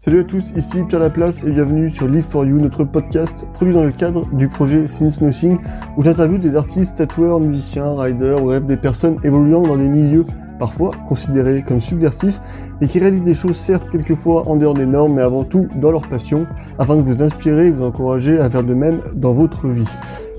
Salut à tous, ici Pierre Laplace et bienvenue sur Live for You, notre podcast produit dans le cadre du projet Since Nothing où j'interviewe des artistes, tatoueurs, musiciens, riders bref des personnes évoluant dans des milieux parfois considérés comme subversifs mais qui réalisent des choses certes quelquefois en dehors des normes mais avant tout dans leur passion afin de vous inspirer et vous encourager à faire de même dans votre vie.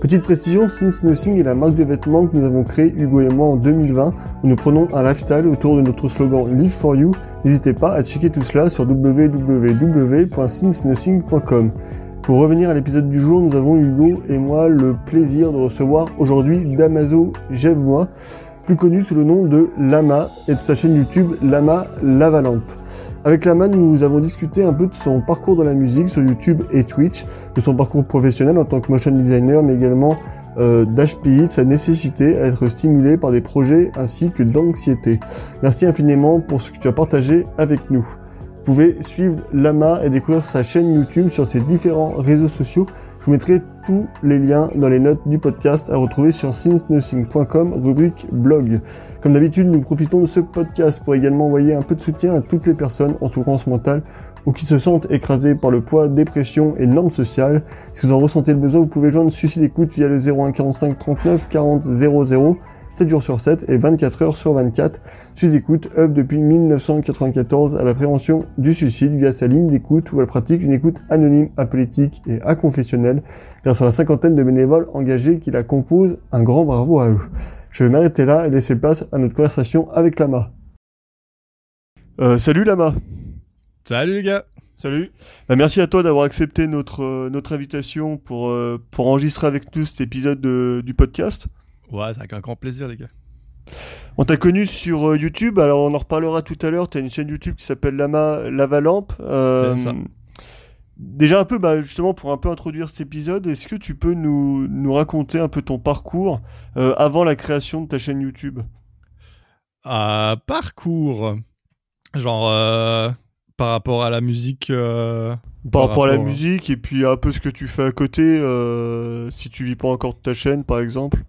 Petite précision, Since Nothing est la marque de vêtements que nous avons créée, Hugo et moi, en 2020, où nous prenons un lifestyle autour de notre slogan Live for You. N'hésitez pas à checker tout cela sur www.sincenothing.com. Pour revenir à l'épisode du jour, nous avons Hugo et moi le plaisir de recevoir aujourd'hui Damaso Jevmois, plus connu sous le nom de Lama et de sa chaîne YouTube Lama Lavalampe. Avec Lama, nous avons discuté un peu de son parcours dans la musique sur YouTube et Twitch, de son parcours professionnel en tant que motion designer, mais également euh, d'HPI, de sa nécessité à être stimulé par des projets ainsi que d'anxiété. Merci infiniment pour ce que tu as partagé avec nous. Vous pouvez suivre Lama et découvrir sa chaîne YouTube sur ses différents réseaux sociaux. Je vous mettrai tous les liens dans les notes du podcast à retrouver sur sincenothing.com, rubrique blog. Comme d'habitude, nous profitons de ce podcast pour également envoyer un peu de soutien à toutes les personnes en souffrance mentale ou qui se sentent écrasées par le poids, dépression et normes sociales. Si vous en ressentez le besoin, vous pouvez joindre Suicide Écoute via le 01 45 39 40 00 7 jours sur 7 et 24 heures sur 24. Suicide Écoute œuvre depuis 1994 à la prévention du suicide via sa ligne d'écoute où elle pratique une écoute anonyme, apolitique et aconfessionnelle grâce à la cinquantaine de bénévoles engagés qui la composent. Un grand bravo à eux. Je vais m'arrêter là et laisser place à notre conversation avec Lama. Euh, salut Lama. Salut les gars. Salut. Bah, merci à toi d'avoir accepté notre, euh, notre invitation pour, euh, pour enregistrer avec nous cet épisode de- du podcast. Ouais, c'est avec un grand plaisir les gars. On t'a connu sur euh, YouTube, alors on en reparlera tout à l'heure. Tu as une chaîne YouTube qui s'appelle Lama Lavalampe. Euh, ça. Déjà un peu, bah, justement, pour un peu introduire cet épisode, est-ce que tu peux nous, nous raconter un peu ton parcours euh, avant la création de ta chaîne YouTube? Euh, parcours. Genre par rapport à la musique. euh, Par, Par rapport à la musique et puis un peu ce que tu fais à côté, euh, si tu vis pas encore de ta chaîne par exemple.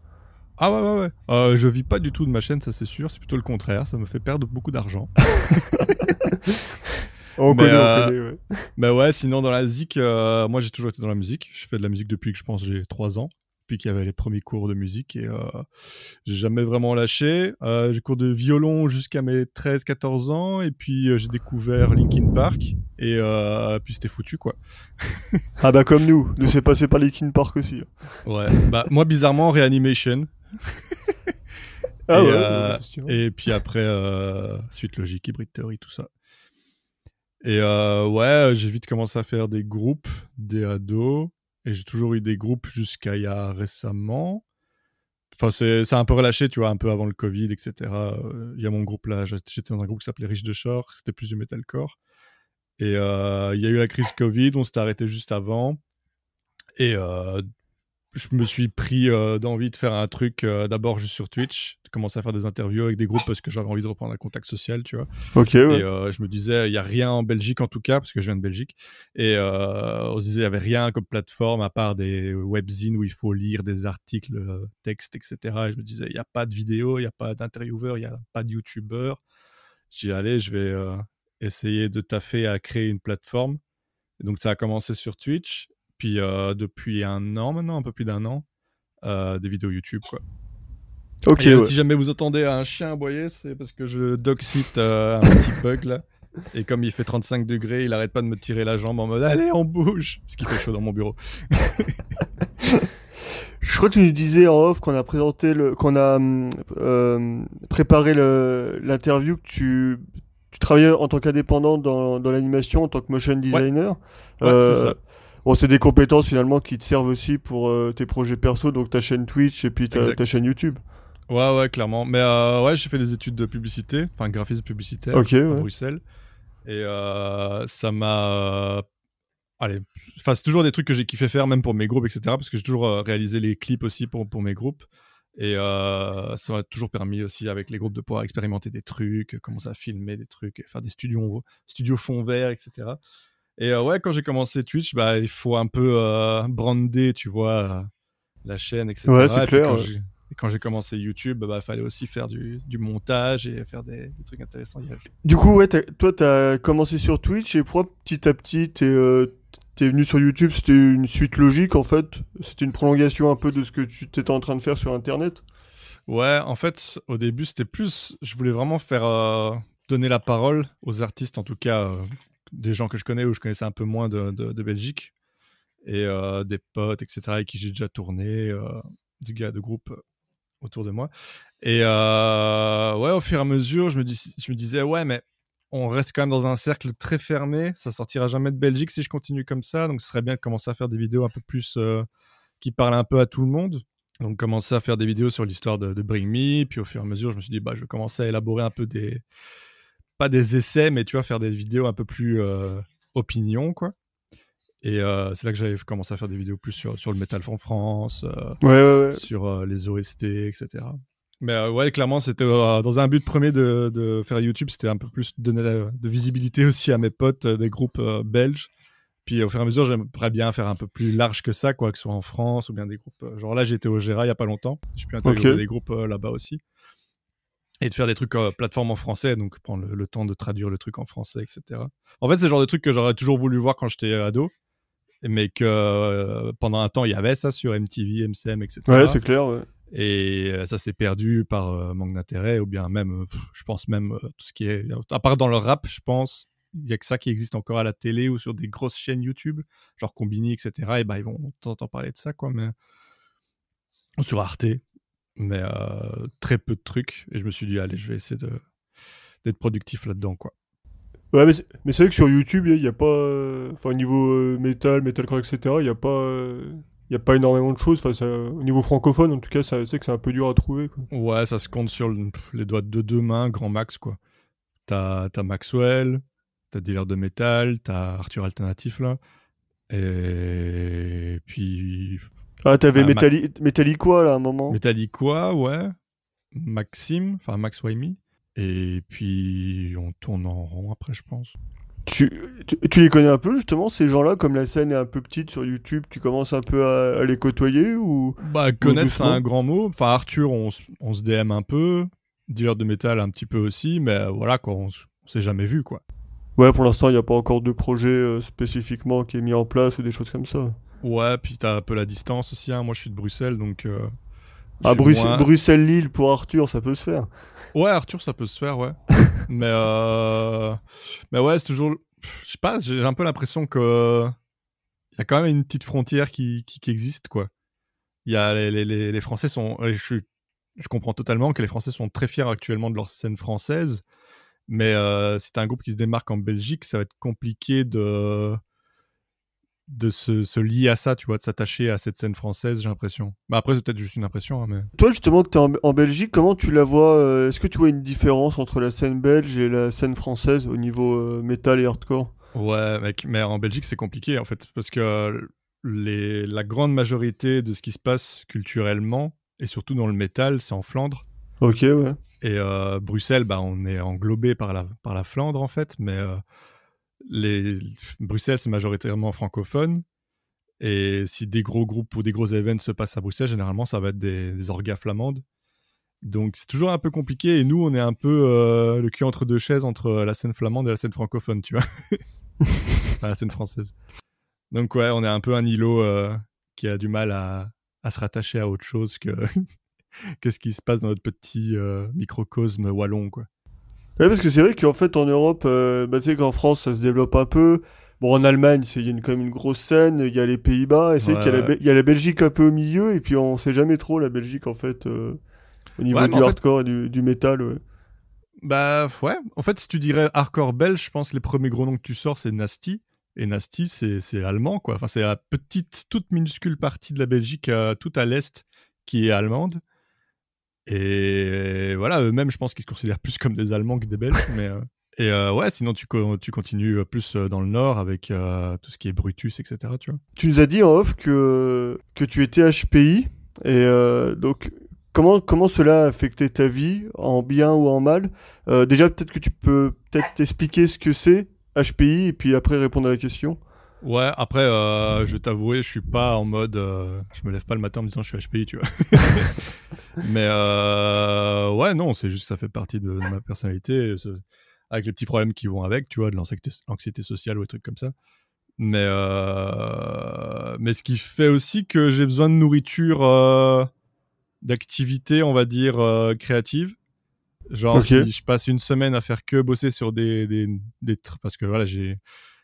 Ah ouais ouais ouais. Euh, je vis pas du tout de ma chaîne, ça c'est sûr. C'est plutôt le contraire. Ça me fait perdre beaucoup d'argent. On Mais, connaît, euh, on connaît, ouais. Mais ouais, sinon dans la musique, euh, moi j'ai toujours été dans la musique. Je fais de la musique depuis que je pense j'ai 3 ans. Depuis qu'il y avait les premiers cours de musique et euh, j'ai jamais vraiment lâché. Euh, j'ai cours de violon jusqu'à mes 13-14 ans et puis euh, j'ai découvert Linkin Park et puis c'était foutu quoi. Ah bah comme nous, nous c'est passé par Linkin Park aussi. Ouais, bah moi bizarrement Reanimation Ah Et, ouais, euh, et puis après euh, suite logique, hybrid theory, tout ça. Et euh, ouais, j'ai vite commencé à faire des groupes, des ados, et j'ai toujours eu des groupes jusqu'à il y a récemment. Enfin, c'est un peu relâché, tu vois, un peu avant le Covid, etc. Euh, Il y a mon groupe là, j'étais j'étais dans un groupe qui s'appelait Riche de Shore, c'était plus du metalcore. Et euh, il y a eu la crise Covid, on s'était arrêté juste avant. Et euh, je me suis pris euh, d'envie de faire un truc euh, d'abord juste sur Twitch, de commencer à faire des interviews avec des groupes parce que j'avais envie de reprendre un contact social, tu vois. Ok, ouais. Et euh, je me disais, il y a rien en Belgique en tout cas, parce que je viens de Belgique. Et on se disait, il y avait rien comme plateforme à part des webzines où il faut lire des articles, textes, etc. Et je me disais, il n'y a pas de vidéo, il n'y a pas d'intervieweur, il n'y a pas de youtubeur. J'ai dit, allez, je vais essayer de taffer à créer une plateforme. Et donc ça a commencé sur Twitch. Puis euh, depuis un an maintenant, un peu plus d'un an, euh, des vidéos YouTube, quoi. ok, Et, euh, ouais. Si jamais vous entendez un chien aboyer, c'est parce que je doxite un petit bug là. Et comme il fait 35 degrés, il arrête pas de me tirer la jambe en mode allez on bouge parce qu'il fait chaud dans mon bureau. Je crois que tu nous disais en off qu'on a présenté le, qu'on a hum, euh, préparé le- l'interview que tu, tu travaillais en tant qu'indépendant dans, dans l'animation en tant que motion designer. Ouais, c'est ça. Bon, c'est des compétences finalement qui te servent aussi pour euh, tes projets perso, donc ta chaîne Twitch et puis ta, chaîne YouTube. Ouais ouais clairement. Mais euh, ouais j'ai fait des études de publicité, enfin graphisme publicitaire à. Bruxelles. Et euh, ça m'a allez, enfin c'est toujours des trucs que j'ai kiffé faire même pour mes groupes etc. Parce que j'ai toujours réalisé les clips aussi pour pour mes groupes. Et ça m'a toujours permis aussi avec les groupes de pouvoir expérimenter des trucs, commencer à filmer des trucs, faire des studios, studios fond vert, etc. Et euh, ouais, quand j'ai commencé Twitch, bah, il faut un peu euh, brander, tu vois, euh, la chaîne, etc. Ouais, c'est Et clair, Quand j'ai- Et quand j'ai commencé YouTube, bah, fallait aussi faire du, du montage et faire des, des trucs intéressants. Du coup, ouais, as, toi, tu as commencé sur Twitch et pourquoi petit à petit, tu es, euh, venu sur YouTube? C'était une suite logique en fait? C'était une prolongation un peu de ce que tu étais en train de faire sur Internet? Ouais, en fait, au début, c'était plus. Je voulais vraiment faire. Euh, donner la parole aux artistes, en tout cas, euh, des gens que je connais ou je connaissais un peu moins de, de, Belgique et des potes, etc., avec qui j'ai déjà tourné, du gars de groupe autour de moi. Et euh, ouais, au fur et à mesure, je me, dis, je me disais, ouais, mais on reste quand même dans un cercle très fermé. Ça sortira jamais de Belgique si je continue comme ça. Donc, ce serait bien de commencer à faire des vidéos un peu plus euh, qui parlent un peu à tout le monde. Donc, commencer à faire des vidéos sur l'histoire de, Bring Me. Puis, au fur et à mesure, je me suis dit, bah, je vais commencer à élaborer un peu des. Pas des essais, mais tu vois, faire des vidéos un peu plus euh, opinion, quoi. Et euh, c'est là que j'avais commencé à faire des vidéos plus sur, sur le métal en France, euh, sur euh, les OST, etc. Mais ouais, clairement, c'était dans un but premier de, de faire YouTube, c'était un peu plus donner de visibilité aussi à mes potes des groupes belges. Puis au fur et à mesure, j'aimerais bien faire un peu plus large que ça, quoi, que ce soit en France ou bien des groupes. genre là, j'étais au Gera il y a pas longtemps. Je peux intégrer des groupes là-bas aussi. Et de faire des trucs plateforme en français, donc prendre le, le, temps de traduire le truc en français, etc. En fait, c'est le genre de trucs que j'aurais toujours voulu voir quand j'étais ado mais que euh, pendant un temps il y avait ça sur MTV, MCM, etc. Ouais, c'est clair. Ouais. Et euh, ça s'est perdu par euh, manque d'intérêt, ou bien même, je pense même tout ce qui est, à part dans le rap, je pense, il y a que ça qui existe encore à la télé ou sur des grosses chaînes YouTube, genre Combini, etc. Et bah ils vont t'entendre parler de ça, quoi, mais ou sur Arte, mais très peu de trucs. Et je me suis dit, allez, je vais essayer de d'être productif là-dedans, quoi. Ouais, mais c'est vrai que sur YouTube, il n'y a, pas. Euh, enfin, au niveau euh, métal, metalcore, etc., il n'y a pas. Euh, il a pas énormément de choses. Enfin, au niveau francophone, en tout cas, c'est que c'est un peu dur à trouver. Quoi. Ouais, ça se compte sur les doigts de deux mains, grand max, quoi. T'as as Maxwell, t'as Dealer de métal, t'as Arthur Alternatif, là. Et puis. Ah, t'avais Metalli... quoi, là, à un moment. Quoi, ouais. Maxime, enfin Max Waimi. Et puis on tourne en rond après, je pense. Tu, tu, les connais un peu justement ces gens-là comme la scène est un peu petite sur YouTube tu commences un peu à, les côtoyer ou? Bah connaître c'est un grand mot. Enfin Arthur on, on, se DM un peu. Dealer de métal un petit peu aussi mais voilà quoi on, s'est jamais vu quoi. Ouais pour l'instant il n'y a pas encore de projet euh, spécifiquement qui est mis en place ou des choses comme ça ouais puis t'as un peu la distance aussi hein. moi je suis de Bruxelles donc euh, ah, Bruxelles-Lille pour Arthur, ça peut se faire. Ouais, Arthur, ça peut se faire, ouais. mais, euh... mais ouais, c'est toujours. Je sais pas, j'ai un peu l'impression que. Il y a quand même une petite frontière qui, qui, existe, quoi. Il y a les, les, les Français sont. Je, je comprends totalement que les Français sont très fiers actuellement de leur scène française. Mais euh, si t'as un groupe qui se démarque en Belgique, ça va être compliqué de de se, lier à ça, tu vois, de s'attacher à cette scène française, j'ai l'impression. Mais après, c'est peut-être juste une impression. Hein, mais... Toi, justement, que tu es en, Belgique, comment tu la vois euh, Est-ce que tu vois une différence entre la scène belge et la scène française au niveau euh, métal et hardcore? Ouais, mec, mais en Belgique, c'est compliqué, en fait, parce que les, la grande majorité de ce qui se passe culturellement, et surtout dans le métal, c'est en Flandre. Ok, ouais. Et euh, Bruxelles, bah, on est englobé par la, par la Flandre, en fait, mais les... Bruxelles, c'est majoritairement francophone. Et si des gros groupes ou des gros événements se passent à Bruxelles, généralement, ça va être des, orgas flamandes. Donc c'est toujours un peu compliqué. Et nous, on est un peu euh, le cul entre deux chaises entre la scène flamande et la scène francophone, tu vois. la scène française. Donc ouais, on est un peu un îlot euh, qui a du mal à, se rattacher à autre chose que, que ce qui se passe dans notre petit euh, microcosme wallon, quoi. Ouais, parce que c'est vrai qu'en fait, en Europe, euh, bah, tu sais qu'en France, ça se développe un peu. Bon, en Allemagne, il y a quand même une grosse scène, il y a les Pays-Bas, et c'est qu'il y, a la Belgique un peu au milieu, et puis on sait jamais trop la Belgique, en fait, euh, au niveau du hardcore et du, du métal. Ouais. Bah ouais, en fait, si tu dirais hardcore belge, je pense que les premiers gros noms que tu sors, c'est Nasty. Et Nasty, c'est allemand, quoi. Enfin, c'est la petite, toute minuscule partie de la Belgique, euh, tout à l'est, qui est allemande. Et voilà, eux-mêmes, je pense qu'ils se considèrent plus comme des Allemands que des Belges. mais, euh, et euh, ouais, sinon, tu, tu continues plus euh, dans le nord avec tout ce qui est Brutus, etc. Tu nous as dit en off que, que tu étais HPI. Et donc, comment, comment cela a affecté ta vie, en bien ou en mal? Déjà, peut-être que tu peux peut-être t'expliquer ce que c'est HPI et puis après répondre à la question. Ouais, après, euh, je vais t'avouer, je suis pas en mode. euh, je me lève pas le matin en me disant je suis HPI, tu vois. Mais euh, ouais, non, c'est juste ça fait partie de, de ma personnalité, ce- avec les petits problèmes qui vont avec, tu vois, de l'anxiété sociale ou des trucs comme ça. Mais, euh, mais ce qui fait aussi que j'ai besoin de nourriture, d'activité, on va dire, créative. Genre, si je passe une semaine à faire que bosser sur des. des, des parce que voilà, j'ai.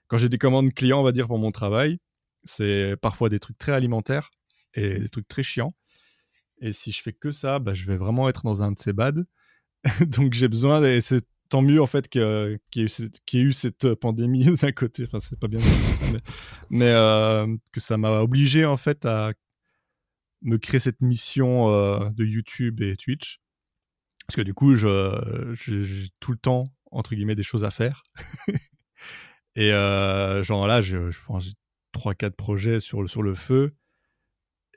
Quand j'ai des commandes clients, on va dire, pour mon travail, c'est parfois des trucs très alimentaires et des trucs très chiants. Et si je fais que ça, bah, je vais vraiment être dans un de ces bads. Donc j'ai besoin, et c'est tant mieux en fait qu'il y, ait eu cette- qu'il y ait eu cette pandémie d'un côté. Enfin, c'est pas bien mais, mais, euh, que ça m'a obligé en fait à me créer cette mission euh, de YouTube et Twitch. Parce que du coup, j'ai tout le temps, entre guillemets, des choses à faire. et euh, genre là, j'ai 3-4 projets sur le, sur le feu.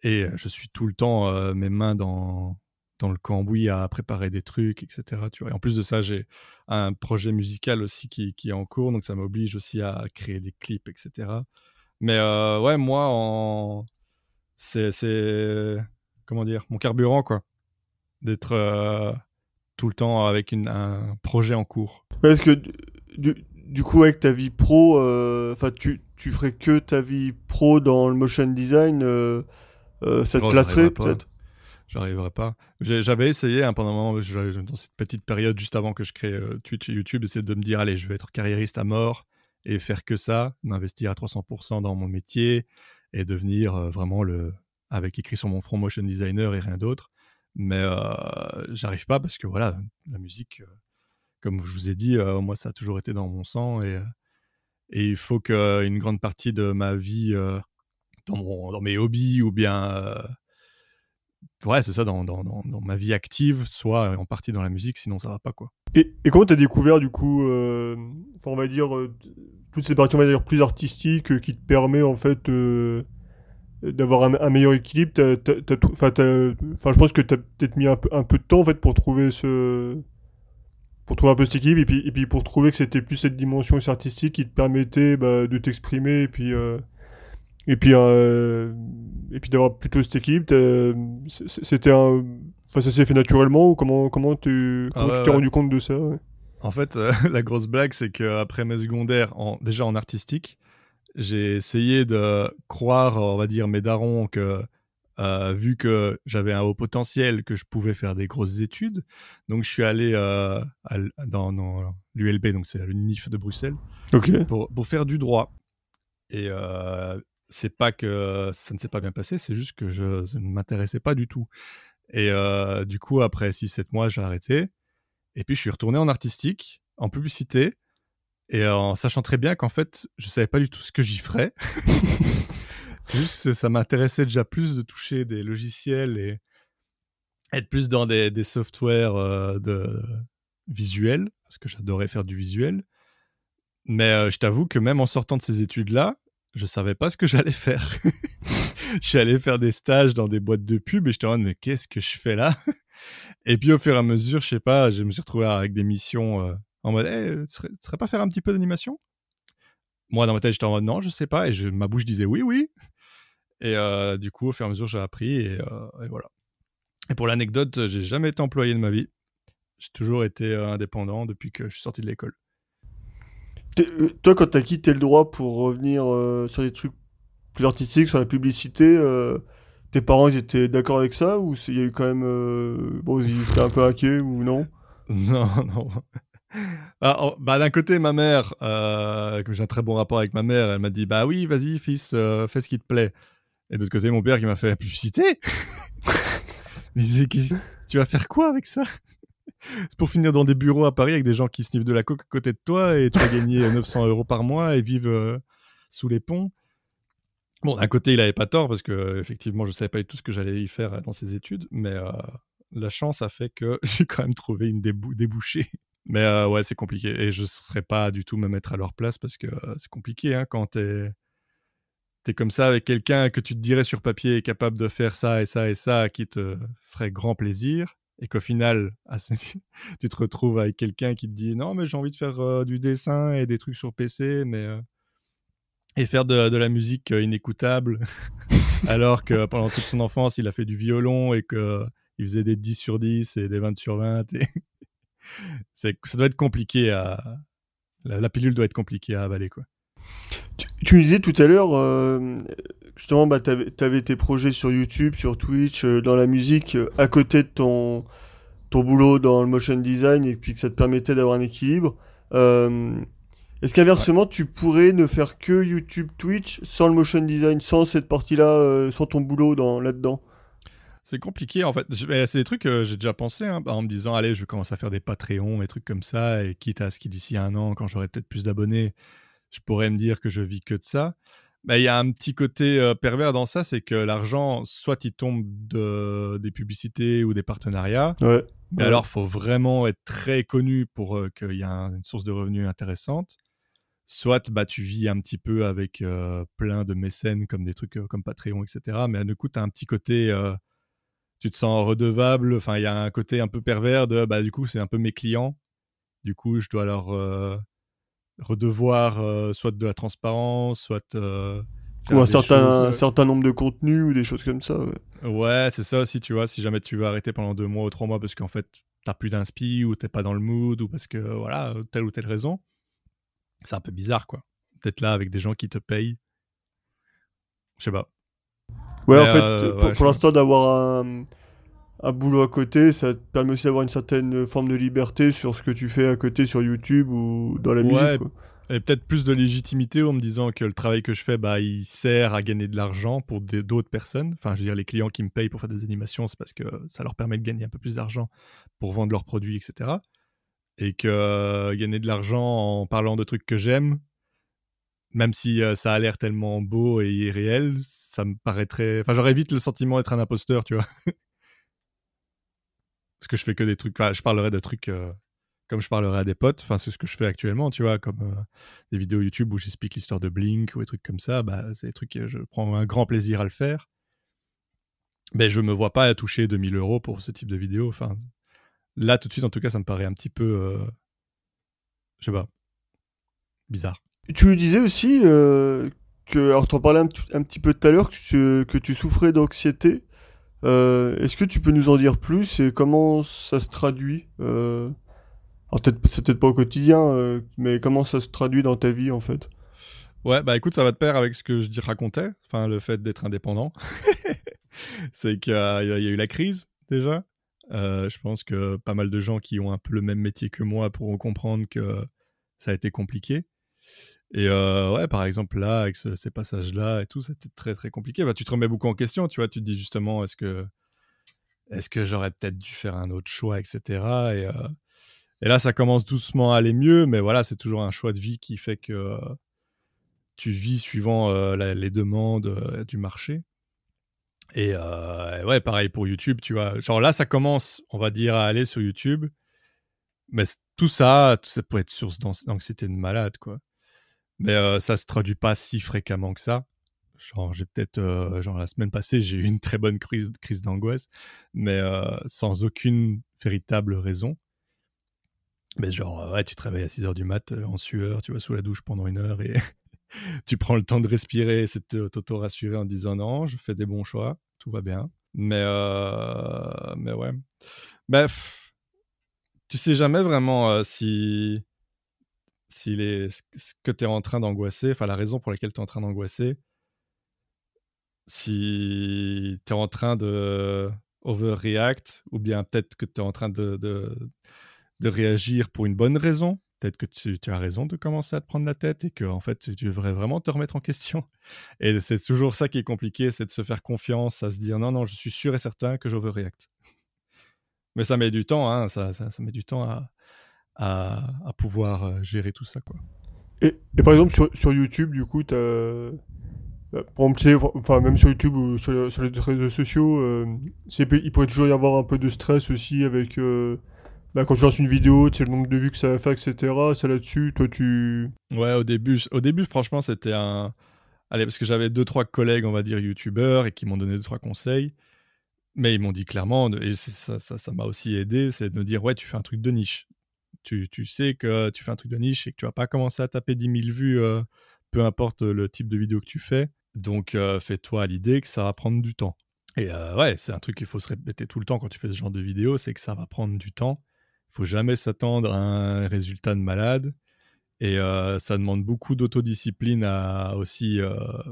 Et je suis tout le temps euh, mes mains dans, dans le cambouis à préparer des trucs, etc. Tu vois. Et en plus de ça, j'ai un projet musical aussi qui, qui est en cours, donc ça m'oblige aussi à créer des clips, etc. Mais euh, ouais, moi, en... c'est. Comment dire Mon carburant, quoi. D'être tout le temps avec une, un projet en cours. Parce que du coup, avec ta vie pro, euh, enfin, tu, tu ferais que ta vie pro dans le motion design, euh, euh, ça te Oh, lasserait j'arriverai pas. peut-être? J'arriverai pas. J'avais essayé hein, pendant un moment, dans cette petite période juste avant que je crée euh, Twitch et YouTube, essayer de me dire allez, je vais être carriériste à mort et faire que ça, m'investir à 300% dans mon métier et devenir euh, vraiment le avec écrit sur mon front motion designer et rien d'autre. Mais j'arrive pas parce que voilà, la musique, comme je vous ai dit, euh, moi ça a toujours été dans mon sang et, euh, il faut qu'une grande partie de ma vie euh, dans, mes hobbies ou bien ouais, c'est ça, dans, ma vie active, soit en partie dans la musique, sinon ça va pas, quoi. Et, et comment t'as découvert du coup, on va dire euh, toute cette partie on va dire plus artistique euh, qui te permet en fait d'avoir un, meilleur équilibre? Enfin, je pense que t'as peut-être mis un peu, un peu de temps en fait pour trouver ce, pour trouver un peu cet équilibre et puis, et puis pour trouver que c'était plus cette dimension artistique qui te permettait bah, de t'exprimer et puis euh, et puis euh, et puis d'avoir plutôt cet équilibre. T'as- c- C'était un, enfin ça s'est fait naturellement ou comment comment tu Ah comment ouais, tu t'es ouais. rendu compte de ça ouais? En fait, euh, la grosse blague, c'est qu'après mes secondaires, en, déjà en artistique, j'ai essayé de croire, on va dire, mes darons que, euh, vu que j'avais un haut potentiel, que je pouvais faire des grosses études. Donc, je suis allé euh, à dans, dans l'ULB, donc c'est l'UNIF de Bruxelles, pour, pour faire du droit. Et euh, c'est pas que ça ne s'est pas bien passé, c'est juste que je, ne m'intéressait pas du tout. Et du coup, après 6-7 mois, j'ai arrêté. Et puis, je suis retourné en artistique, en publicité, et en sachant très bien qu'en fait, je savais pas du tout ce que j'y ferais. c'est juste ça m'intéressait déjà plus de toucher des logiciels et être plus dans des, des softwares euh, de visuels, parce que j'adorais faire du visuel. Mais euh, je t'avoue que même en sortant de ces études-là, je savais pas ce que j'allais faire. je suis allé faire des stages dans des boîtes de pub et j'étais en mode, mais qu'est-ce que je fais là? Et puis au fur et à mesure, je sais pas, je me suis retrouvé avec des missions euh, en mode, hey, tu serais, serais pas faire un petit peu d'animation? Moi, dans ma tête, j'étais en mode, non, je sais pas. Et ma bouche disait oui, oui. Et euh, du coup, au fur et à mesure, j'ai appris et, euh, et voilà. Et pour l'anecdote, j'ai jamais été employé de ma vie. J'ai toujours été euh, indépendant depuis que je suis sorti de l'école. Toi, quand t'as quitté le droit pour revenir sur des trucs plus artistiques, sur la publicité, tes parents ils étaient d'accord avec ça ou il y a eu quand même euh, bon ils étaient un peu hackés ou non? Non, non. Ah, oh, bah, d'un côté, ma mère, euh, j'ai un très bon rapport avec ma mère, elle m'a dit Bah oui, vas-y, fils, euh, fais ce qui te plaît. Et de l'autre côté, mon père qui m'a fait publicité. Mais tu vas faire quoi avec ça? C'est pour finir dans des bureaux à Paris avec des gens qui sniffent de la coke à côté de toi et tu vas gagner 900 euros par mois et vivre euh, sous les ponts. Bon, d'un côté, il avait pas tort parce que effectivement, je savais pas du tout ce que j'allais y faire dans ces études, mais euh, la chance a fait que j'ai quand même trouvé une débou- débouchée. Mais euh, ouais, c'est compliqué et je serais pas du tout me mettre à leur place parce que euh, c'est compliqué hein, quand t'es t'es comme ça avec quelqu'un que tu te dirais sur papier capable de faire ça et ça et ça qui te ferait grand plaisir et qu'au final ce- tu te retrouves avec quelqu'un qui te dit non mais j'ai envie de faire euh, du dessin et des trucs sur PC mais euh, et faire de, la musique inécoutable, alors que pendant toute son enfance, il a fait du violon et que il faisait des 10 sur 10 et des 20 sur 20. Et ça doit être compliqué à. La, pilule doit être compliquée à avaler, quoi. Tu, tu disais tout à l'heure, euh, justement, bah, tu avais, tes projets sur YouTube, sur Twitch, euh, dans la musique, euh, à côté de ton, ton boulot dans le motion design, et puis que ça te permettait d'avoir un équilibre. Est-ce qu'inversement, tu pourrais ne faire que YouTube, Twitch, sans le motion design, sans cette partie-là, sans ton boulot là-dedans? C'est compliqué en fait. C'est des trucs que j'ai déjà pensé hein, en me disant allez, je vais commencer à faire des Patreons et trucs comme ça. Et quitte à ce qui d'ici un an, quand j'aurai peut-être plus d'abonnés, je pourrais me dire que je vis que de ça. Mais il y a un petit côté euh, pervers dans ça, c'est que l'argent, soit il tombe de, des publicités ou des partenariats. Ouais. Mais alors, faut vraiment être très connu pour euh, qu'il y ait une source de revenus intéressante. Soit bah, tu vis un petit peu avec euh, plein de mécènes comme des trucs comme Patreon, etc. Mais du coup, tu as un petit côté tu te sens redevable. Enfin, il y a un côté un peu pervers de bah, du coup, c'est un peu mes clients. Du coup, je dois leur euh, redevoir euh, soit de la transparence, soit. Euh, ou un certain, certain nombre de contenus ou des choses comme ça. Ouais, c'est ça aussi, tu vois. Si jamais tu veux arrêter pendant deux mois ou trois mois parce qu'en fait, t'as plus d'inspi ou t'es pas dans le mood ou parce que, voilà, telle ou telle raison, c'est un peu bizarre, quoi. Peut-être là avec des gens qui te payent. Je sais pas. Ouais, en fait, euh, pour, l'instant, d'avoir un, boulot à côté, ça te permet aussi d'avoir une certaine forme de liberté sur ce que tu fais à côté sur YouTube ou dans la musique. Et peut-être plus de légitimité en me disant que le travail que je fais, bah, il sert à gagner de l'argent pour d'autres personnes. Enfin, je veux dire, les clients qui me payent pour faire des animations, c'est parce que ça leur permet de gagner un peu plus d'argent pour vendre leurs produits, etc. Et que euh, gagner de l'argent en parlant de trucs que j'aime, même si euh, ça a l'air tellement beau et irréel, ça me paraîtrait. Enfin, j'aurais vite le sentiment d'être un imposteur, tu vois. Parce que je fais que des trucs. Enfin, je parlerai de trucs euh, comme je parlerai à des potes. Enfin, c'est ce que je fais actuellement, tu vois, comme euh, des vidéos YouTube où j'explique l'histoire de Blink ou des trucs comme ça. Bah, c'est des trucs que je prends un grand plaisir à le faire. Mais je me vois pas à toucher 2000 euros pour ce type de vidéo. Enfin, là, tout de suite, en tout cas, ça me paraît un petit peu. Je sais pas. Bizarre. Tu me disais aussi euh, que, alors tu en parlais un, petit peu tout à l'heure, que tu souffrais d'anxiété. Euh, est-ce que tu peux nous en dire plus et comment ça se traduit euh... Alors peut-être c'est peut-être pas au quotidien, euh, mais comment ça se traduit dans ta vie en fait? Ouais, bah écoute, ça va de pair avec ce que je racontais, enfin le fait d'être indépendant. c'est qu'il y, a eu la crise déjà. je pense que pas mal de gens qui ont un peu le même métier que moi pourront comprendre que ça a été compliqué. Et euh, ouais, par exemple, là, avec ces passages-là et tout, c'était très très compliqué. Bah, tu te remets beaucoup en question, tu vois. Tu te dis justement, est-ce que, est-ce que j'aurais peut-être dû faire un autre choix, etc. Et, euh, et, là, ça commence doucement à aller mieux, mais voilà, c'est toujours un choix de vie qui fait que euh, tu vis suivant les demandes du marché. Et, ouais, pareil pour YouTube, tu vois. Genre là, ça commence, on va dire, à aller sur YouTube. Mais tout ça, ça peut être source d'anxiété de malade, quoi. Mais euh, ça se traduit pas si fréquemment que ça. Genre, j'ai peut-être, euh, genre la semaine passée, j'ai eu une très bonne crise, crise d'angoisse, mais euh, sans aucune véritable raison. Mais genre, ouais, tu te réveilles à 6 heures du mat en sueur, tu vas sous la douche pendant une heure et tu prends le temps de respirer et de t'auto-rassurer en disant non, je fais des bons choix, tout va bien. Mais, mais ouais. Bref, tu sais jamais vraiment si si les, ce que tu es en train d'angoisser, enfin la raison pour laquelle tu es en train d'angoisser, si tu es en train de overreact, ou bien peut-être que tu es en train de, de, réagir pour une bonne raison, peut-être que tu, tu, as raison de commencer à te prendre la tête et que en fait tu devrais vraiment te remettre en question. Et c'est toujours ça qui est compliqué, c'est de se faire confiance, à se dire non, non, je suis sûr et certain que j'overreact. Mais ça met du temps, hein, ça, ça, ça met du temps à, à, pouvoir euh, gérer tout ça. Quoi. Et, et par exemple, sur, sur, YouTube, du coup, tu. Bah, enfin, même sur YouTube ou sur, les réseaux sociaux, euh, il pourrait toujours y avoir un peu de stress aussi avec. Euh, bah, quand tu lances une vidéo, tu le nombre de vues que ça va faire, etc. Ça là-dessus, toi, tu. Ouais, au début, au début franchement, c'était un. Allez, parce que j'avais deux, trois collègues, on va dire, youtubeurs, et qui m'ont donné deux, trois conseils. Mais ils m'ont dit clairement, et ça m'a ça, ça aussi aidé, c'est de me dire, ouais, tu fais un truc de niche tu, sais que tu fais un truc de niche et que tu vas pas commencer à taper 10 000 vues euh, peu importe le type de vidéo que tu fais. Donc, fais-toi l'idée que ça va prendre du temps. Et ouais, c'est un truc qu'il faut se répéter tout le temps quand tu fais ce genre de vidéo, c'est que ça va prendre du temps. Il faut jamais s'attendre à un résultat de malade. Et ça demande beaucoup d'autodiscipline à aussi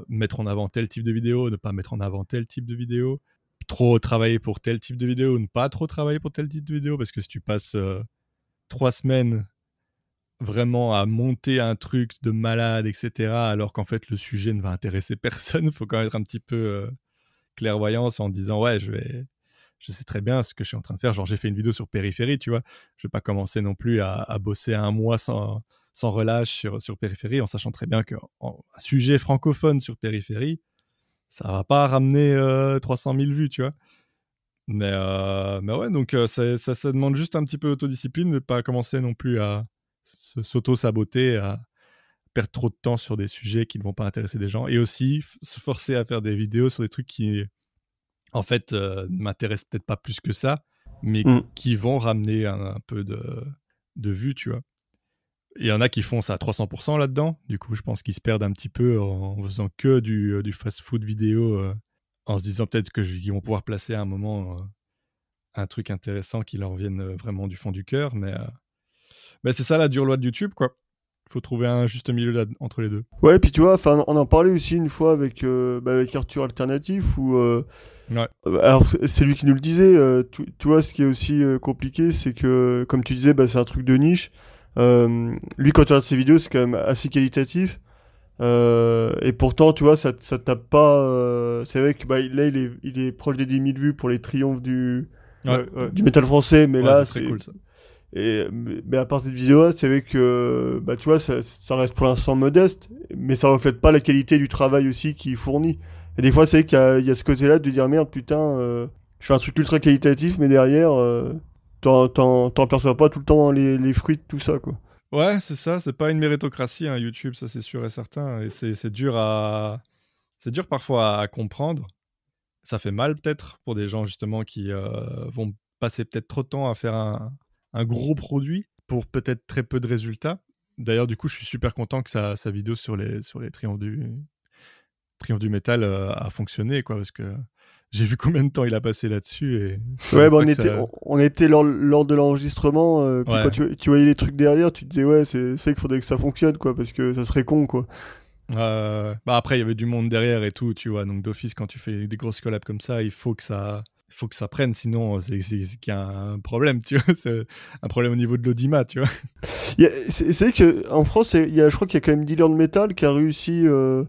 mettre en avant tel type de vidéo, ne pas mettre en avant tel type de vidéo, trop travailler pour tel type de vidéo, ne pas trop travailler pour tel type de vidéo, parce que si tu passes trois semaines vraiment à monter un truc de malade, etc., alors qu'en fait le sujet ne va intéresser personne, il faut quand même être un petit peu clairvoyant en disant ouais, je vais, sais très bien ce que je suis en train de faire. Genre j'ai fait une vidéo sur périphérie, tu vois, je vais pas commencer non plus à, bosser un mois sans, relâche sur, périphérie, en sachant très bien qu'un sujet francophone sur périphérie, ça va pas ramener 300 000 vues, tu vois. Mais, mais ouais, donc ça, ça, demande juste un petit peu d'autodiscipline, ne pas commencer non plus à s'auto-saboter, à perdre trop de temps sur des sujets qui ne vont pas intéresser des gens. Et aussi se forcer à faire des vidéos sur des trucs qui, en fait, ne m'intéressent peut-être pas plus que ça, mais mmh. qui vont ramener un, peu de, de vues, tu vois. Il y en a qui font ça à 300% là-dedans. Du coup, je pense qu'ils se perdent un petit peu en faisant que du, du fast-food vidéo, en se disant peut-être qu'ils vont pouvoir placer à un moment un truc intéressant qui leur vienne vraiment du fond du cœur. Mais ben, c'est ça la dure loi de YouTube, quoi. Il faut trouver un juste milieu entre les deux. Ouais, puis tu vois, on en parlait aussi une fois avec, euh, bah, avec Arthur Alternatif, où. Euh, ouais. Euh, alors, c'est lui qui nous le disait. Tu, tu, vois, ce qui est aussi compliqué, c'est que, comme tu disais, bah, c'est un truc de niche. lui, quand tu regardes ses vidéos, c'est quand même assez qualitatif. Et pourtant, tu vois, ça, ça tape pas. c'est vrai que bah, là, il est, il est proche des 10 000 vues pour les triomphes du, du métal français, mais là, c'est. Cool, ça. Et, mais à part cette vidéo, c'est vrai que, bah, tu vois, ça, ça reste pour l'instant modeste, mais ça reflète pas la qualité du travail aussi qu'il fournit. Et des fois, c'est vrai qu'il y, y, a ce côté-là de dire merde, putain, euh, je fais un truc ultra qualitatif, mais derrière, euh, t'en perçois pas tout le temps les, les fruits de tout ça, quoi. Ouais, c'est ça, c'est pas une méritocratie, hein, YouTube, ça c'est sûr et certain. Et c'est dur à. C'est dur parfois à comprendre. Ça fait mal peut-être pour des gens justement qui euh, vont passer peut-être trop de temps à faire un, gros produit pour peut-être très peu de résultats. D'ailleurs, du coup, je suis super content que sa, sa vidéo sur les, sur les triomphes du, triomphe du métal euh, a fonctionné, quoi, parce que j'ai vu combien de temps il a passé là-dessus. Et... Ouais, bah, on, était, on, était lors, lors de l'enregistrement, euh, quand tu, tu, voyais les trucs derrière, tu te disais, ouais, c'est qu'il faudrait que ça fonctionne, quoi, parce que ça serait con, quoi. bah après, il y avait du monde derrière et tout, tu vois, donc d'office, quand tu fais des grosses collabs comme ça, il faut que ça faut que ça prenne, sinon c'est qu'il y a un problème, tu vois, c'est un problème au niveau de l'audimat, tu vois. C'est vrai qu'en France, il y a, je crois qu'il y a quand même Dealer de Metal qui a réussi euh,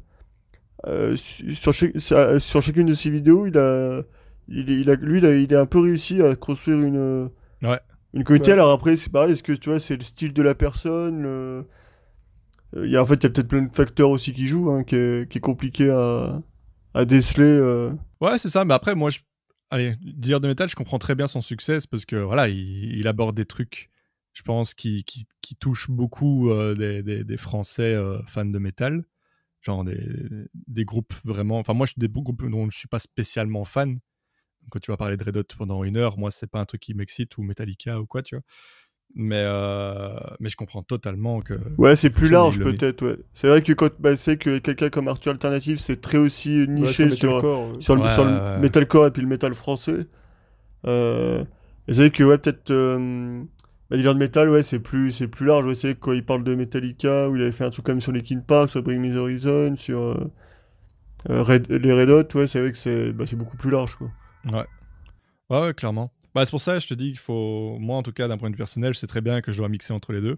euh, sur, sur, chacune de ses vidéos, il a, il, a, lui, il a, un peu réussi à construire une, ouais. une communauté. Alors après, c'est pareil, est-ce que tu vois, c'est le style de la personne euh, il y a, En fait, il y a peut-être plein de facteurs aussi qui jouent, hein, qui, est, qui, est, compliqué à, à déceler. Ouais, c'est ça, mais après, moi, je allez, dire de métal, je comprends très bien son succès, parce que voilà, il, aborde des trucs, je pense, qui, qui, qui touchent beaucoup euh, des, des, des, Français euh, fans de métal, genre des, des, groupes vraiment. Enfin, moi, je suis des groupes dont je suis pas spécialement fan. Quand tu vas parler de Red Hot pendant une heure, moi, c'est pas un truc qui m'excite ou Metallica ou quoi, tu vois. Mais, euh, mais je comprends totalement que. Ouais, c'est plus large peut-être, ouais. C'est vrai que quand bah, c'est que quelqu'un comme Arthur Alternative, c'est très aussi niché sur, sur, le, sur le metalcore et puis le metal français. Euh, et c'est vrai que, ouais, peut-être. Euh, bah, de métal, ouais, c'est plus, c'est plus large. Ouais, c'est quand il parle de Metallica, où il avait fait un truc comme sur les King Park, sur Bring Me the Horizon, sur euh, euh, Red, les Red Hot, ouais, c'est vrai que c'est bah, beaucoup plus large, quoi. Ouais. Ouais, ouais, clairement. Bah, c'est pour ça que je te dis qu'il faut, moi en tout cas d'un point de vue personnel, je sais très bien que je dois mixer entre les deux.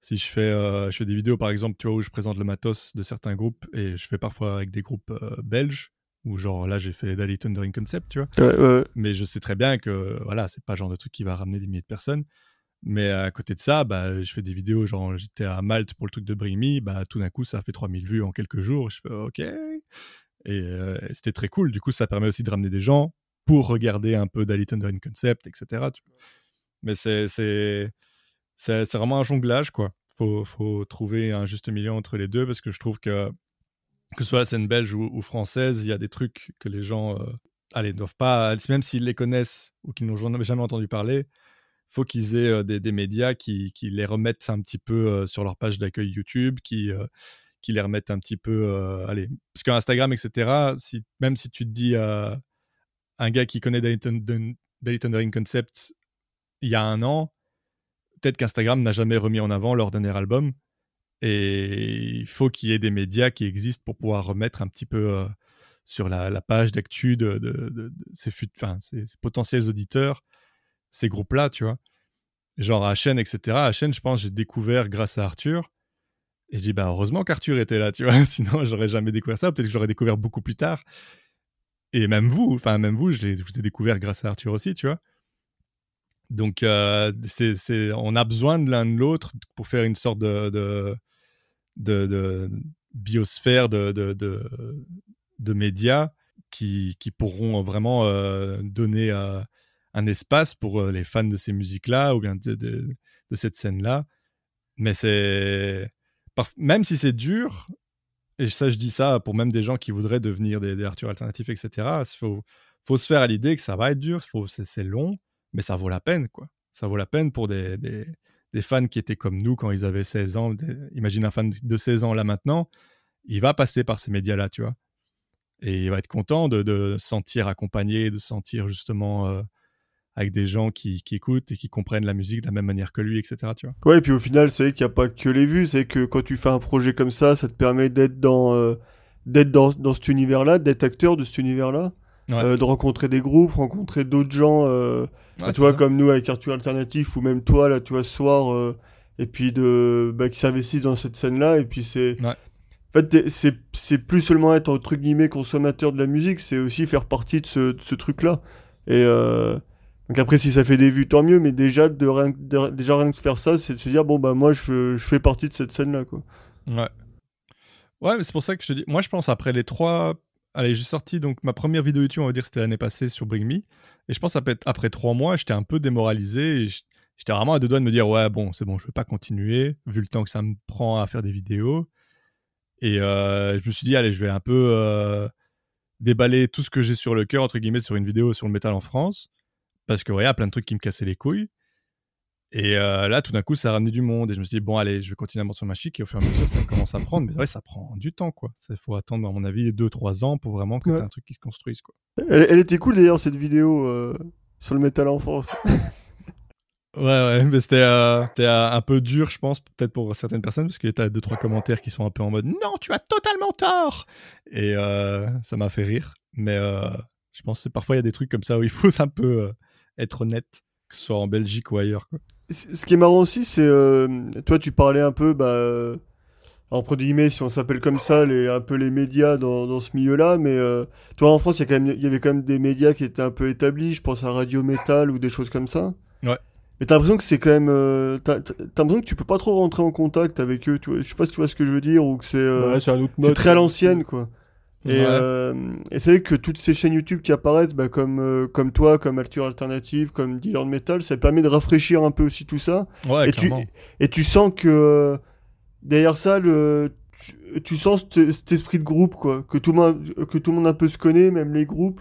Si je fais, euh, je fais des vidéos par exemple, tu vois, où je présente le matos de certains groupes et je fais parfois avec des groupes euh, belges, ou genre là j'ai fait Dali Thundering Concept, tu vois. Mais je sais très bien que voilà, c'est pas le genre de truc qui va ramener des milliers de personnes. Mais à côté de ça, bah, je fais des vidéos, genre j'étais à Malte pour le truc de Bring Me, bah, tout d'un coup ça a fait 3000 vues en quelques jours. Je fais ok. Et euh, c'était très cool. Du coup, ça permet aussi de ramener des gens pour regarder un peu d'Ali Thundering Concept, etc. Mais c'est, vraiment un jonglage, quoi. Faut, faut trouver un juste milieu entre les deux parce que je trouve que, que ce soit la scène belge ou, française, il y a des trucs que les gens, euh, allez, doivent pas, même s'ils les connaissent ou qu'ils n'ont jamais entendu parler, faut qu'ils aient des, des, médias qui, qui, les remettent un petit peu sur leur page d'accueil YouTube, qui, qui les remettent un petit peu. allez, parce qu'Instagram, etc., si, même si tu te dis un gars qui connaît Daily Thundering Concept il y a un an, peut-être qu'Instagram n'a jamais remis en avant leur dernier album. Et il faut qu'il y ait des médias qui existent pour pouvoir remettre un petit peu sur la, la page d'actu de, de, de- de fut- potentiels auditeurs, ces groupes-là, tu vois. Genre chaîne, etc. Chaîne, je pense, j'ai découvert grâce à Arthur. Et je dis, bah, heureusement qu'Arthur était là, tu vois. Sinon, j'aurais jamais découvert ça. Peut-être que j'aurais découvert beaucoup plus tard. Et même vous, enfin, même vous, je, vous ai découvert grâce à Arthur aussi, tu vois. Donc, euh, on a besoin de l'un de l'autre pour faire une sorte de, de, de, de biosphère de, de médias qui, qui pourront vraiment euh, donner euh, un espace pour euh, les fans de ces musiques-là ou bien de, de, cette scène-là. Mais c'est. Même si c'est dur, et ça, je dis ça pour même des gens qui voudraient devenir des, des Arthur alternatifs, etc. Il faut, faut se faire à l'idée que ça va être dur, c'est, long, mais ça vaut la peine, quoi. Ça vaut la peine pour des, des, fans qui étaient comme nous quand ils avaient 16 ans. Imagine un fan de 16 ans là maintenant, il va passer par ces médias-là, tu vois. Et il va être content de, de se sentir accompagné, de se sentir justement euh, avec des gens qui, qui écoutent et qui comprennent la musique de la même manière que lui, etc. Tu vois. Ouais, et puis au final, c'est vrai qu'il n'y a pas que les vues, c'est que quand tu fais un projet comme ça, ça te permet d'être dans, euh, d'être dans, dans cet univers-là, d'être acteur de cet univers-là, Ouais. euh, de rencontrer des groupes, rencontrer d'autres gens, euh, Ouais, tu vois, ça. comme nous avec Arthur Alternatif, ou même toi, là, tu vois, ce soir, euh, et puis de, bah, qui s'investissent dans cette scène-là, et puis c'est. Ouais. En fait, c'est c'est plus seulement être entre guillemets consommateur de la musique, c'est aussi faire partie de ce, de ce truc-là. Et euh, donc après, si ça fait des vues, tant mieux, mais déjà, rien, déjà rien que de faire ça, c'est de se dire, bon, bah moi, je, fais partie de cette scène-là, quoi. Ouais. Ouais, mais c'est pour ça que je te dis. Moi, je pense après les trois. Allez, j'ai sorti donc ma première vidéo YouTube, on va dire, c'était l'année passée sur Bring Me. Et je pense après, trois mois, j'étais un peu démoralisé. J'étais vraiment à deux doigts de me dire, ouais, bon, c'est bon, je vais pas continuer, vu le temps que ça me prend à faire des vidéos. Et euh, je me suis dit, allez, je vais un peu euh, déballer tout ce que j'ai sur le cœur, entre guillemets, sur une vidéo sur le métal en France. Parce que, ouais, il y a plein de trucs qui me cassaient les couilles. Et euh, là, tout d'un coup, ça a ramené du monde. Et je me suis dit, bon, allez, je vais continuer à sur ma chic. Et au fur et à mesure, ça commence à prendre. Mais ouais, ça prend du temps, quoi. Il faut attendre, à mon avis, 2-3 ans pour vraiment que Ouais. tu un truc qui se construise, quoi. Elle, elle était cool d'ailleurs, cette vidéo euh, sur le métal en France. Ouais, ouais, mais c'était euh, c'était, euh, un peu dur, je pense, peut-être pour certaines personnes, parce qu'il y a deux, trois commentaires qui sont un peu en mode Non, tu as totalement tort Et euh, ça m'a fait rire. Mais euh, je pense que parfois, il y a des trucs comme ça où il faut un peu euh, être honnête, que ce soit en Belgique ou ailleurs. Quoi. Ce qui est marrant aussi, c'est. euh, toi, tu parlais un peu. Bah, entre guillemets, si on s'appelle comme ça, les, un peu les médias dans, dans ce milieu-là. Mais euh, toi, en France, il y, avait quand même des médias qui étaient un peu établis. Je pense à Radio Metal ou des choses comme ça. Ouais. Mais t'as l'impression que c'est quand même. euh, t'as l'impression que tu peux pas trop rentrer en contact avec eux. Tu vois, je sais pas si tu vois ce que je veux dire. Ou que c'est. euh, Ouais, c'est un autre c'est mode. très à l'ancienne, quoi. Et, Ouais. euh, et c'est vrai que toutes ces chaînes YouTube qui apparaissent, bah, comme, euh, comme toi, comme Alture Alternative, comme Dealer de Metal, ça permet de rafraîchir un peu aussi tout ça. Ouais, et, tu, et tu sens que euh, derrière ça, le, tu, tu sens cet, esprit de groupe, quoi. Que tout, le monde, que tout le monde un peu se connaît, même les groupes,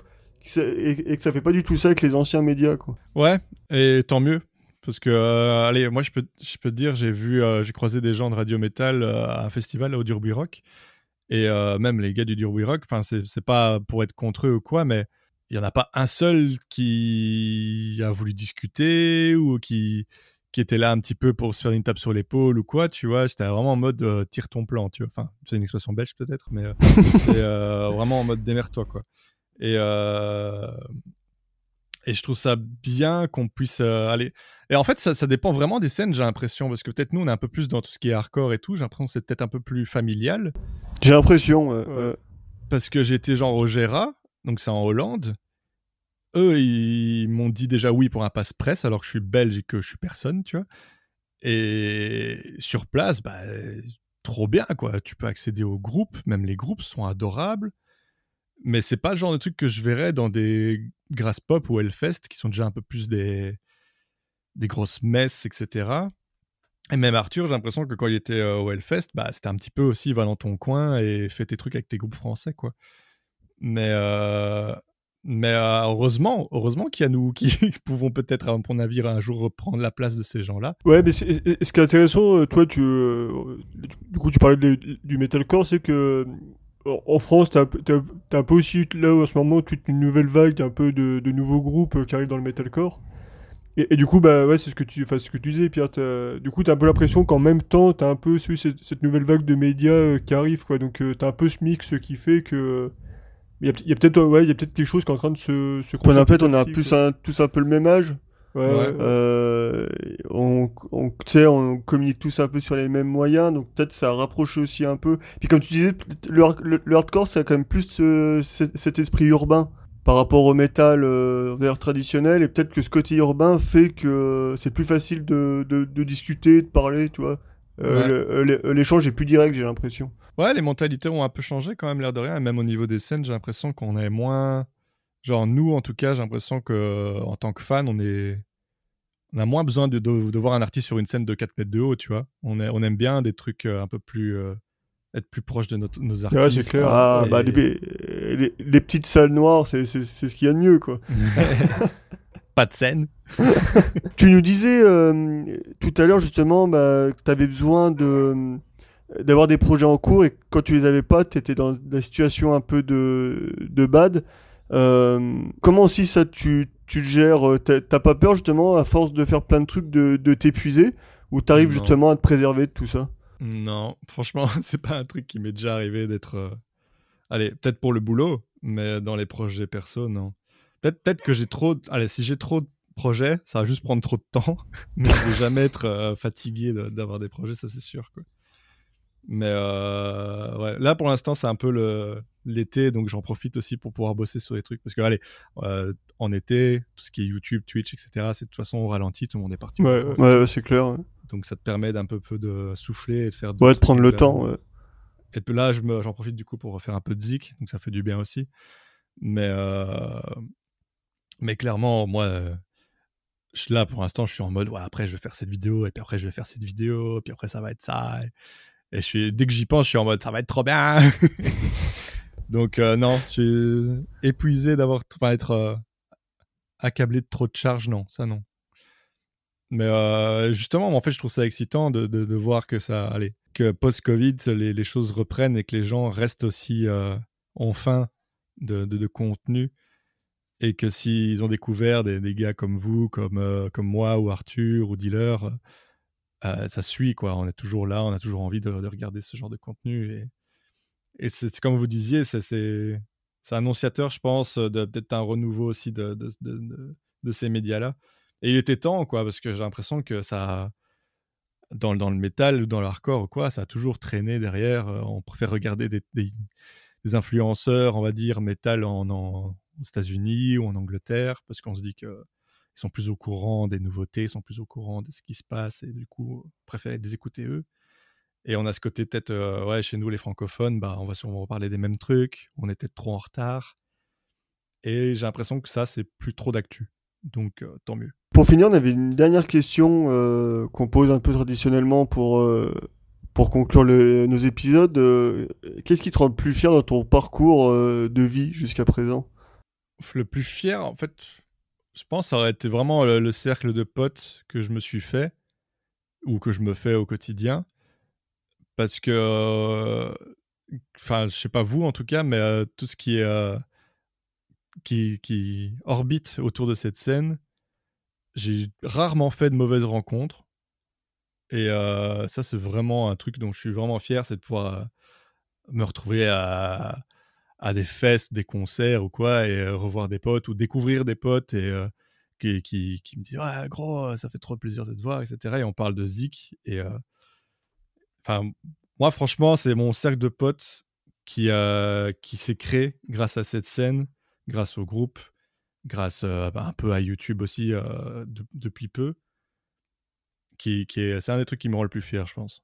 et, et que ça fait pas du tout ça avec les anciens médias, quoi. Ouais, et tant mieux. Parce que, euh, allez, moi, je peux, je peux te dire, j'ai vu, euh, j'ai croisé des gens de Radio Metal euh, à un festival au Durby Rock. Et euh, même les gars du Durby Rock, enfin, c'est pas pour être contre eux ou quoi, mais il y en a pas un seul qui a voulu discuter ou qui, qui était là un petit peu pour se faire une tape sur l'épaule ou quoi, tu vois. C'était vraiment en mode euh, tire ton plan, tu vois. Enfin, c'est une expression belge peut-être, mais euh, c'est euh, vraiment en mode démerde-toi, quoi. Et, et je trouve ça bien qu'on puisse euh, aller. Et en fait, ça, ça dépend vraiment des scènes, j'ai l'impression, parce que peut-être nous, on est un peu plus dans tout ce qui est hardcore et tout. J'ai l'impression que c'est peut-être un peu plus familial. J'ai l'impression. euh, euh, Parce que j'ai été genre au Gera, donc c'est en Hollande. Eux, ils m'ont dit déjà oui pour un passe presse, alors que je suis belge et que je suis personne, tu vois. Et sur place, bah, trop bien, quoi. Tu peux accéder aux groupes, même les groupes sont adorables. Mais c'est pas le genre de truc que je verrais dans des Grass Pop ou Hellfest, qui sont déjà un peu plus des, des grosses messes, etc. Et même Arthur, j'ai l'impression que quand il était euh, au Hellfest, bah, c'était un petit peu aussi va dans ton coin et fais tes trucs avec tes groupes français, quoi. Mais euh, Mais euh, heureusement, heureusement qu'il y a nous qui pouvons peut-être, à mon navire, un jour reprendre la place de ces gens-là. Ouais, mais ce qui est intéressant, toi, tu, du coup, tu parlais du metalcore, c'est que en France, t'as un, peu aussi là en ce moment toute une nouvelle vague, un peu de, de nouveaux groupes qui arrivent dans le metalcore. Et, du coup, bah ouais, c'est ce que tu, ce que tu disais, Pierre. Du coup, t'as un peu l'impression qu'en même temps, t'as un peu cette, cette, nouvelle vague de médias euh, qui arrive, quoi. Donc, euh, t'as un peu ce mix qui fait que il y a, peut-être, ouais, peut-être quelque chose qui est en train de se. se on a peut-être, on a plus un, tous un peu le même âge? Euh, on, on, on communique tous un peu sur les mêmes moyens, donc peut-être ça rapproche aussi un peu. Puis comme tu disais, le, le, hardcore, c'est quand même plus cet esprit urbain par rapport au métal euh, traditionnel et peut-être que ce côté urbain fait que c'est plus facile de, de, de, discuter, de parler, tu vois. Euh, euh, l'échange est plus direct, j'ai l'impression. Ouais, les mentalités ont un peu changé quand même, l'air de rien. Et même au niveau des scènes, j'ai l'impression qu'on est moins. Genre, nous, en tout cas, j'ai l'impression que en tant que fan, on est. On a moins besoin de, de, voir un artiste sur une scène de 4 mètres de haut, tu vois. On, est, on aime bien des trucs un peu plus être plus proche de notre, nos artistes. Ouais, c'est clair. Ah, bah, les, les, petites salles noires, c'est ce qu'il y a de mieux, quoi. Pas de scène. tu nous disais euh, tout à l'heure, justement, bah, que tu avais besoin de d'avoir des projets en cours et quand tu les avais pas, tu étais dans la situation un peu de, de bad. Euh, comment aussi ça tu, tu le gères euh, T'as pas peur justement à force de faire plein de trucs de, de t'épuiser? Ou t'arrives justement à te préserver de tout ça? Non, franchement, c'est pas un truc qui m'est déjà arrivé d'être. Euh, allez, peut-être pour le boulot, mais dans les projets perso, non. Peut-être peut que j'ai trop. Allez, si j'ai trop de projets, ça va juste prendre trop de temps, mais je vais jamais être euh, fatigué d'avoir des projets, ça c'est sûr. Quoi. Mais euh, ouais, là pour l'instant, c'est un peu l'été, donc j'en profite aussi pour pouvoir bosser sur des trucs. Parce que, allez, en été, tout ce qui est YouTube, Twitch, etc., c'est de toute façon au ralenti, tout le monde est parti. Ouais, ouais, c'est clair. Donc ça te permet d'un peu, peu de souffler et de faire. Ouais, de prendre le temps. Et puis là, j'en profite du coup pour refaire un peu de zik, donc ça fait du bien aussi. Mais, euh, mais clairement, moi, je, là pour l'instant, je suis en mode, ouais, après je vais faire cette vidéo, et puis après je vais faire cette vidéo, puis après ça va être ça. Et, je suis, dès que j'y pense, je suis en mode, ça va être trop bien. donc euh, non, je suis épuisé d'avoir, enfin être euh, accablé de trop de charges, non, ça non. Mais euh, justement, en fait, je trouve ça excitant de, de, voir que ça, allez, que post-Covid, les, les, choses reprennent et que les gens restent aussi euh, en fin de, de, contenu. Et que s'ils ont découvert des, des, gars comme vous, comme, euh, comme moi, ou Arthur, ou Dealer, ça suit, quoi. On est toujours là, on a toujours envie de, regarder ce genre de contenu. Et, et c'est comme vous disiez, c'est annonciateur, je pense, de peut-être un renouveau aussi de, ces médias-là. Et il était temps, quoi, parce que j'ai l'impression que ça. Dans, le métal ou dans le hardcore quoi, ça a toujours traîné derrière. Euh, on préfère regarder des, des, influenceurs, on va dire, métal en, aux États-Unis ou en Angleterre, parce qu'on se dit qu'ils sont plus au courant des nouveautés, ils sont plus au courant de ce qui se passe, et du coup, on préfère les écouter eux. Et on a ce côté peut-être, euh, ouais, chez nous les francophones, bah, on va sûrement reparler des mêmes trucs, on est peut-être trop en retard. Et j'ai l'impression que ça, c'est plus trop d'actu. Donc, euh, tant mieux. Pour finir, on avait une dernière question euh, qu'on pose un peu traditionnellement pour, pour conclure nos épisodes. Qu'est-ce qui te rend le plus fier dans ton parcours de vie jusqu'à présent? Le plus fier, en fait, je pense, ça aurait été vraiment le, cercle de potes que je me suis fait ou que je me fais au quotidien. Parce que, enfin, je sais pas vous en tout cas, mais tout ce qui orbite autour de cette scène, j'ai rarement fait de mauvaises rencontres. Et ça, c'est vraiment un truc dont je suis vraiment fier, c'est de pouvoir me retrouver à, des festes, des concerts ou quoi, et revoir des potes ou découvrir des potes et qui, me disent Ouais, gros, ça fait trop plaisir de te voir, etc. Et on parle de Zik. Et moi, franchement, c'est mon cercle de potes qui, qui s'est créé grâce à cette scène, grâce au groupe, grâce bah, un peu à YouTube aussi depuis peu. Qui, qui est, c'est un des trucs qui me rend le plus fier, je pense.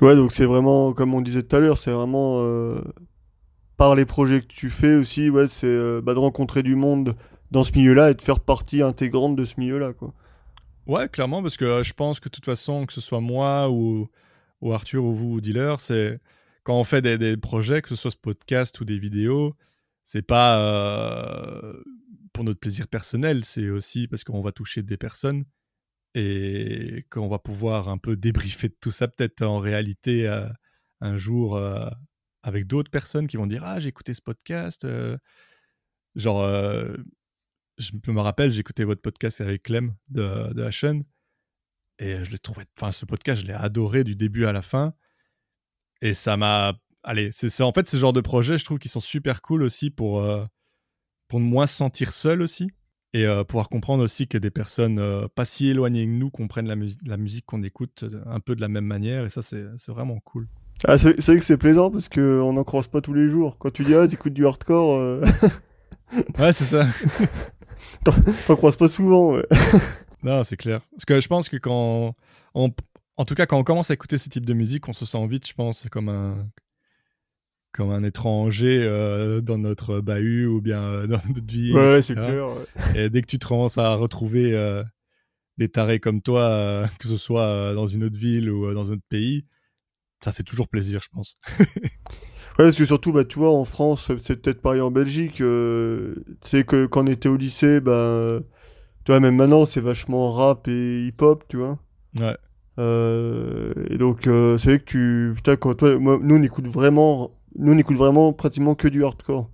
Ouais, donc c'est vraiment, comme on disait tout à l'heure, c'est vraiment par les projets que tu fais aussi, ouais, c'est bah, de rencontrer du monde dans ce milieu-là et de faire partie intégrante de ce milieu-là, quoi. Ouais, clairement, parce que je pense que de toute façon, que ce soit moi ou, Arthur ou vous ou Dealer, c'est quand on fait des, projets, que ce soit ce podcast ou des vidéos, c'est pas euh, pour notre plaisir personnel, c'est aussi parce qu'on va toucher des personnes et qu'on va pouvoir un peu débriefer de tout ça peut-être en réalité euh, un jour euh, avec d'autres personnes qui vont dire ah j'ai écouté ce podcast genre je me rappelle écouté votre podcast avec Clem de, de Ashen et je l'ai trouvé enfin ce podcast je l'ai adoré du début à la fin et ça m'a allez, c'est en fait ce genre de projets, je trouve, qu'ils sont super cool aussi pour, euh, pour moins se sentir seul aussi. Et euh, pouvoir comprendre aussi que des personnes euh, pas si éloignées que nous comprennent la, la musique qu'on écoute un peu de la même manière. Et ça, c'est vraiment cool. Ah, c'est vrai que c'est plaisant parce qu'on n'en croise pas tous les jours. Quand tu dis, ah, t'écoutes du hardcore. ouais, c'est ça. T'en croises pas souvent, ouais. non, c'est clair. Parce que je pense que quand. On, en tout cas, quand on commence à écouter ce type de musique, on se sent vite, je pense, comme un, comme un étranger euh, dans notre bahut ou bien euh, dans notre vie. Ouais, c'est clair. Et dès que tu te commences à retrouver euh, des tarés comme toi, que ce soit dans une autre ville ou dans un autre pays, ça fait toujours plaisir, je pense. ouais, parce que surtout, bah, tu vois, en France, c'est peut-être pareil en Belgique. tu sais que quand on était au lycée, bah, tu vois, même maintenant, c'est vachement rap et hip-hop, tu vois. Ouais. et donc, c'est vrai que tu. Putain, quand toi, nous, on écoute vraiment nous, on écoute vraiment pratiquement que du hardcore.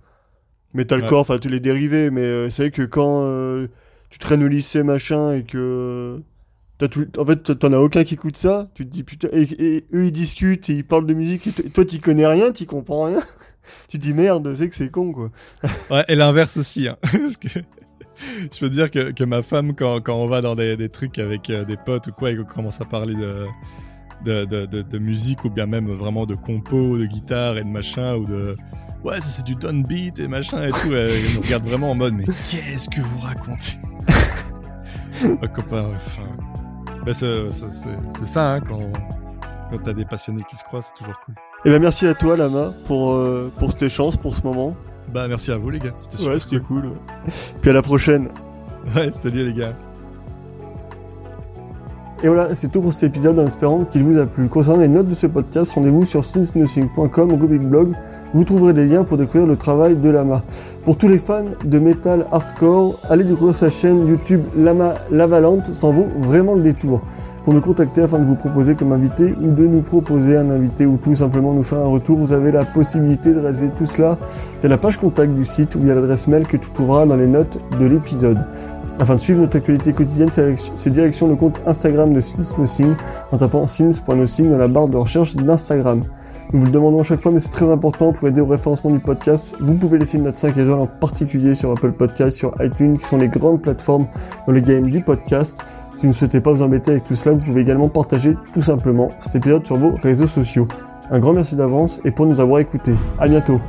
Metalcore, enfin, tous les dérivés, mais euh, c'est vrai que quand euh, tu traînes au lycée, machin, et que. As tout... En fait, t'en as aucun qui écoute ça, tu te dis putain. Et, eux, ils discutent et ils parlent de musique, et toi, t'y connais rien, t'y comprends rien. tu te dis merde, c'est que c'est con, quoi. ouais, et l'inverse aussi, hein. Parce que je peux dire que, que ma femme, quand, quand, on va dans des, des trucs avec euh, des potes ou quoi, et qu'on commence à parler de de, de, de, musique ou bien même vraiment de compo, de guitare et de machin ou de ouais ça c'est du downbeat beat et machin et tout. Elle nous regarde vraiment en mode mais qu'est-ce que vous racontez? Copain, enfin, ben, c'est ça hein, quand quand t'as des passionnés qui se croient, c'est toujours cool. Et eh ben merci à toi Lama pour euh, pour cette chance pour ce moment. Bah merci à vous les gars. Ouais c'était cool. Puis à la prochaine. Ouais salut les gars. Et voilà, c'est tout pour cet épisode en espérant qu'il vous a plu. Concernant les notes de ce podcast, rendez-vous sur since-nothing.com, rubrique blog. Vous trouverez des liens pour découvrir le travail de Lama. Pour tous les fans de metal hardcore, allez découvrir sa chaîne YouTube Lama Lavalampe, ça vaut vraiment le détour. Pour nous contacter afin de vous proposer comme invité ou de nous proposer un invité ou tout simplement nous faire un retour, vous avez la possibilité de réaliser tout cela via la page contact du site ou via l'adresse mail que tu trouveras dans les notes de l'épisode. Afin de suivre notre actualité quotidienne, c'est direction le compte Instagram de SinsNothing en tapant sins.nothing dans la barre de recherche d'Instagram. Nous vous le demandons à chaque fois, mais c'est très important pour aider au référencement du podcast. Vous pouvez laisser une note 5 étoiles en particulier sur Apple Podcast, sur iTunes, qui sont les grandes plateformes dans le game du podcast. Si vous ne souhaitez pas vous embêter avec tout cela, vous pouvez également partager tout simplement cet épisode sur vos réseaux sociaux. Un grand merci d'avance et pour nous avoir écoutés. À bientôt.